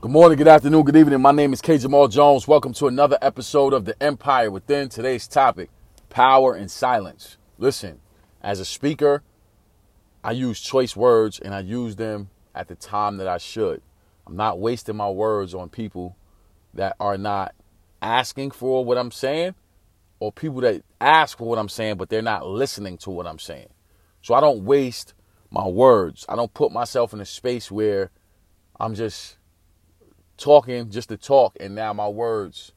Good morning, good afternoon, good evening. My name is K. Jamal Jones. Welcome to another episode of The Empire Within. Today's topic power and silence. Listen, as a speaker, I use choice words and I use them at the time that I should. I'm not wasting my words on people that are not asking for what I'm saying or people that ask for what I'm saying, but they're not listening to what I'm saying. So I don't waste my words. I don't put myself in a space where I'm just talking just to talk, and now my words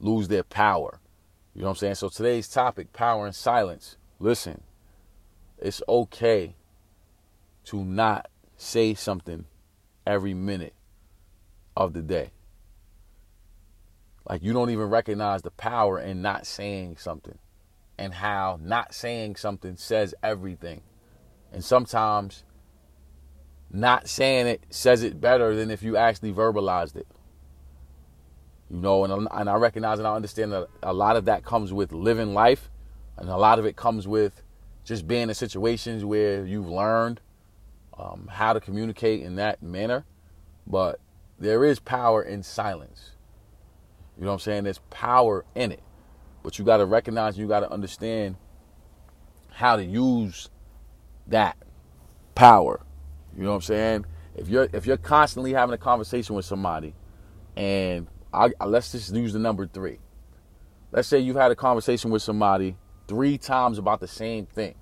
lose their power. You know what I'm saying? So today's topic, power and silence. Listen, it's okay to not say something every minute of the day. Like you don't even recognize the power in not saying something and how not saying something says everything. And sometimes not saying it says it better than if you actually verbalized it. You know, and, and I recognize and I understand that a lot of that comes with living life, and a lot of it comes with just being in situations where you've learned um, how to communicate in that manner. But there is power in silence. You know what I'm saying? There's power in it. But you got to recognize, you got to understand how to use that power you know what I'm saying? If you're if you're constantly having a conversation with somebody, and I, let's just use the number three. Let's say you've had a conversation with somebody three times about the same thing.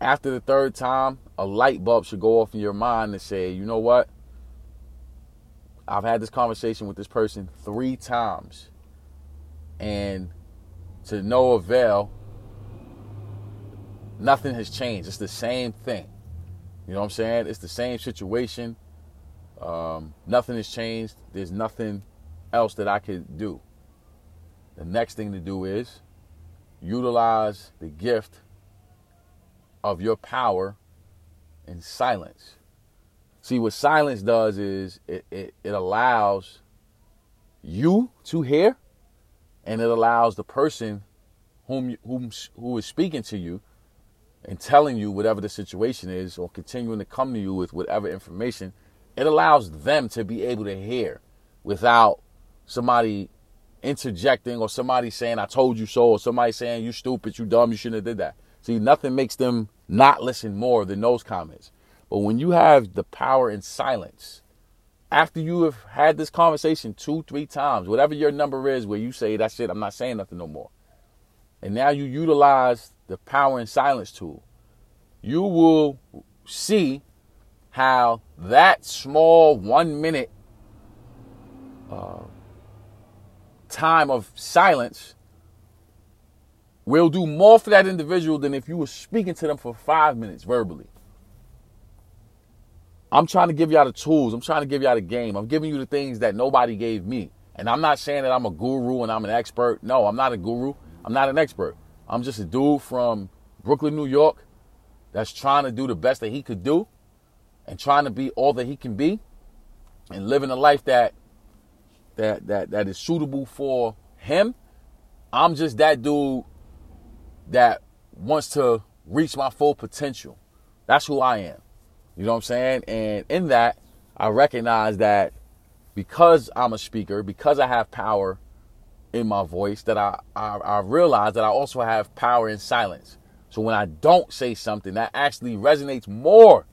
After the third time, a light bulb should go off in your mind and say, you know what? I've had this conversation with this person three times, and to no avail, nothing has changed. It's the same thing. You know what I'm saying? It's the same situation. Um, nothing has changed. There's nothing else that I could do. The next thing to do is utilize the gift of your power in silence. See, what silence does is it, it, it allows you to hear and it allows the person whom, whom who is speaking to you and telling you whatever the situation is or continuing to come to you with whatever information, it allows them to be able to hear without somebody interjecting or somebody saying, I told you so, or somebody saying, you stupid, you dumb, you shouldn't have did that. See, nothing makes them not listen more than those comments. But when you have the power in silence, after you have had this conversation two, three times, whatever your number is where you say, that's it, I'm not saying nothing no more. And now you utilize the power and silence tool, you will see how that small one minute uh, time of silence will do more for that individual than if you were speaking to them for five minutes verbally. I'm trying to give y'all the tools. I'm trying to give y'all the game. I'm giving you the things that nobody gave me. And I'm not saying that I'm a guru and I'm an expert. No, I'm not a guru. I'm not an expert. I'm just a dude from Brooklyn, New York, that's trying to do the best that he could do and trying to be all that he can be and living a life that that that that is suitable for him. I'm just that dude that wants to reach my full potential. That's who I am. You know what I'm saying? And in that, I recognize that because I'm a speaker, because I have power in my voice that I, I, I realize that I also have power in silence. So when I don't say something, that actually resonates more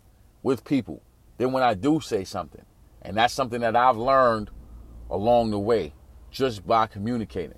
with people than when I do say something. And that's something that I've learned along the way just by communicating.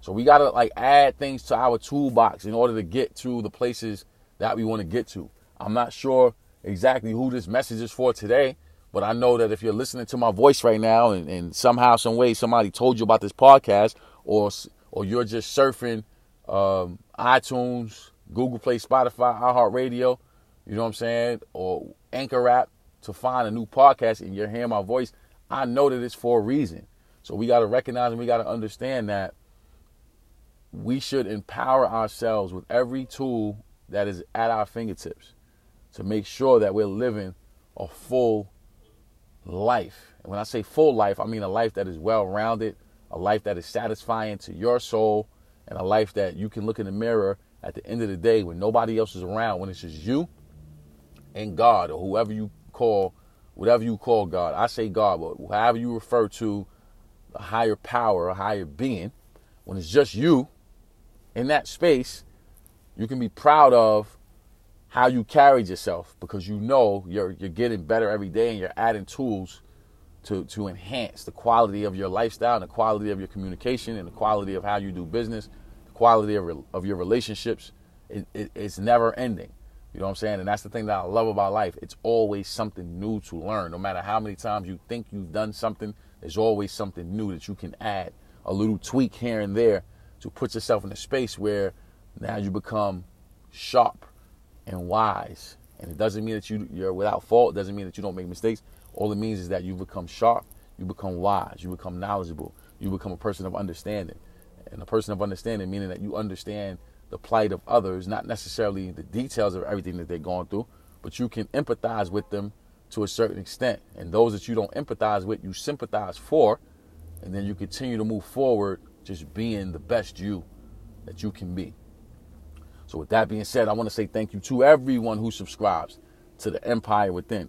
So we got to like add things to our toolbox in order to get to the places that we want to get to. I'm not sure exactly who this message is for today, but I know that if you're listening to my voice right now and, and somehow, some way, somebody told you about this podcast or or you're just surfing um, iTunes, Google Play, Spotify, iHeartRadio, you know what I'm saying, or Anchor app to find a new podcast and you're hearing my voice, I know that it's for a reason. So we got to recognize and we got to understand that we should empower ourselves with every tool that is at our fingertips to make sure that we're living a full life. And when I say full life, I mean a life that is well rounded, a life that is satisfying to your soul, and a life that you can look in the mirror at the end of the day when nobody else is around, when it's just you and God or whoever you call whatever you call God. I say God, but however you refer to a higher power, a higher being, when it's just you in that space, you can be proud of how you carried yourself because you know you're you're getting better every day and you're adding tools to to enhance the quality of your lifestyle and the quality of your communication and the quality of how you do business, the quality of, of your relationships. It, it, it's never ending. You know what I'm saying? And that's the thing that I love about life. It's always something new to learn. No matter how many times you think you've done something, there's always something new that you can add, a little tweak here and there to put yourself in a space where now you become sharp and wise. And it doesn't mean that you, you're without fault. It doesn't mean that you don't make mistakes. All it means is that you become sharp, you become wise, you become knowledgeable, you become a person of understanding. And a person of understanding meaning that you understand the plight of others, not necessarily the details of everything that they're going through, but you can empathize with them to a certain extent. And those that you don't empathize with, you sympathize for, and then you continue to move forward just being the best you that you can be. So, with that being said, I want to say thank you to everyone who subscribes to the Empire Within.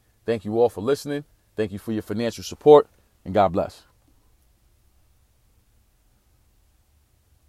Thank you all for listening. Thank you for your financial support, and God bless.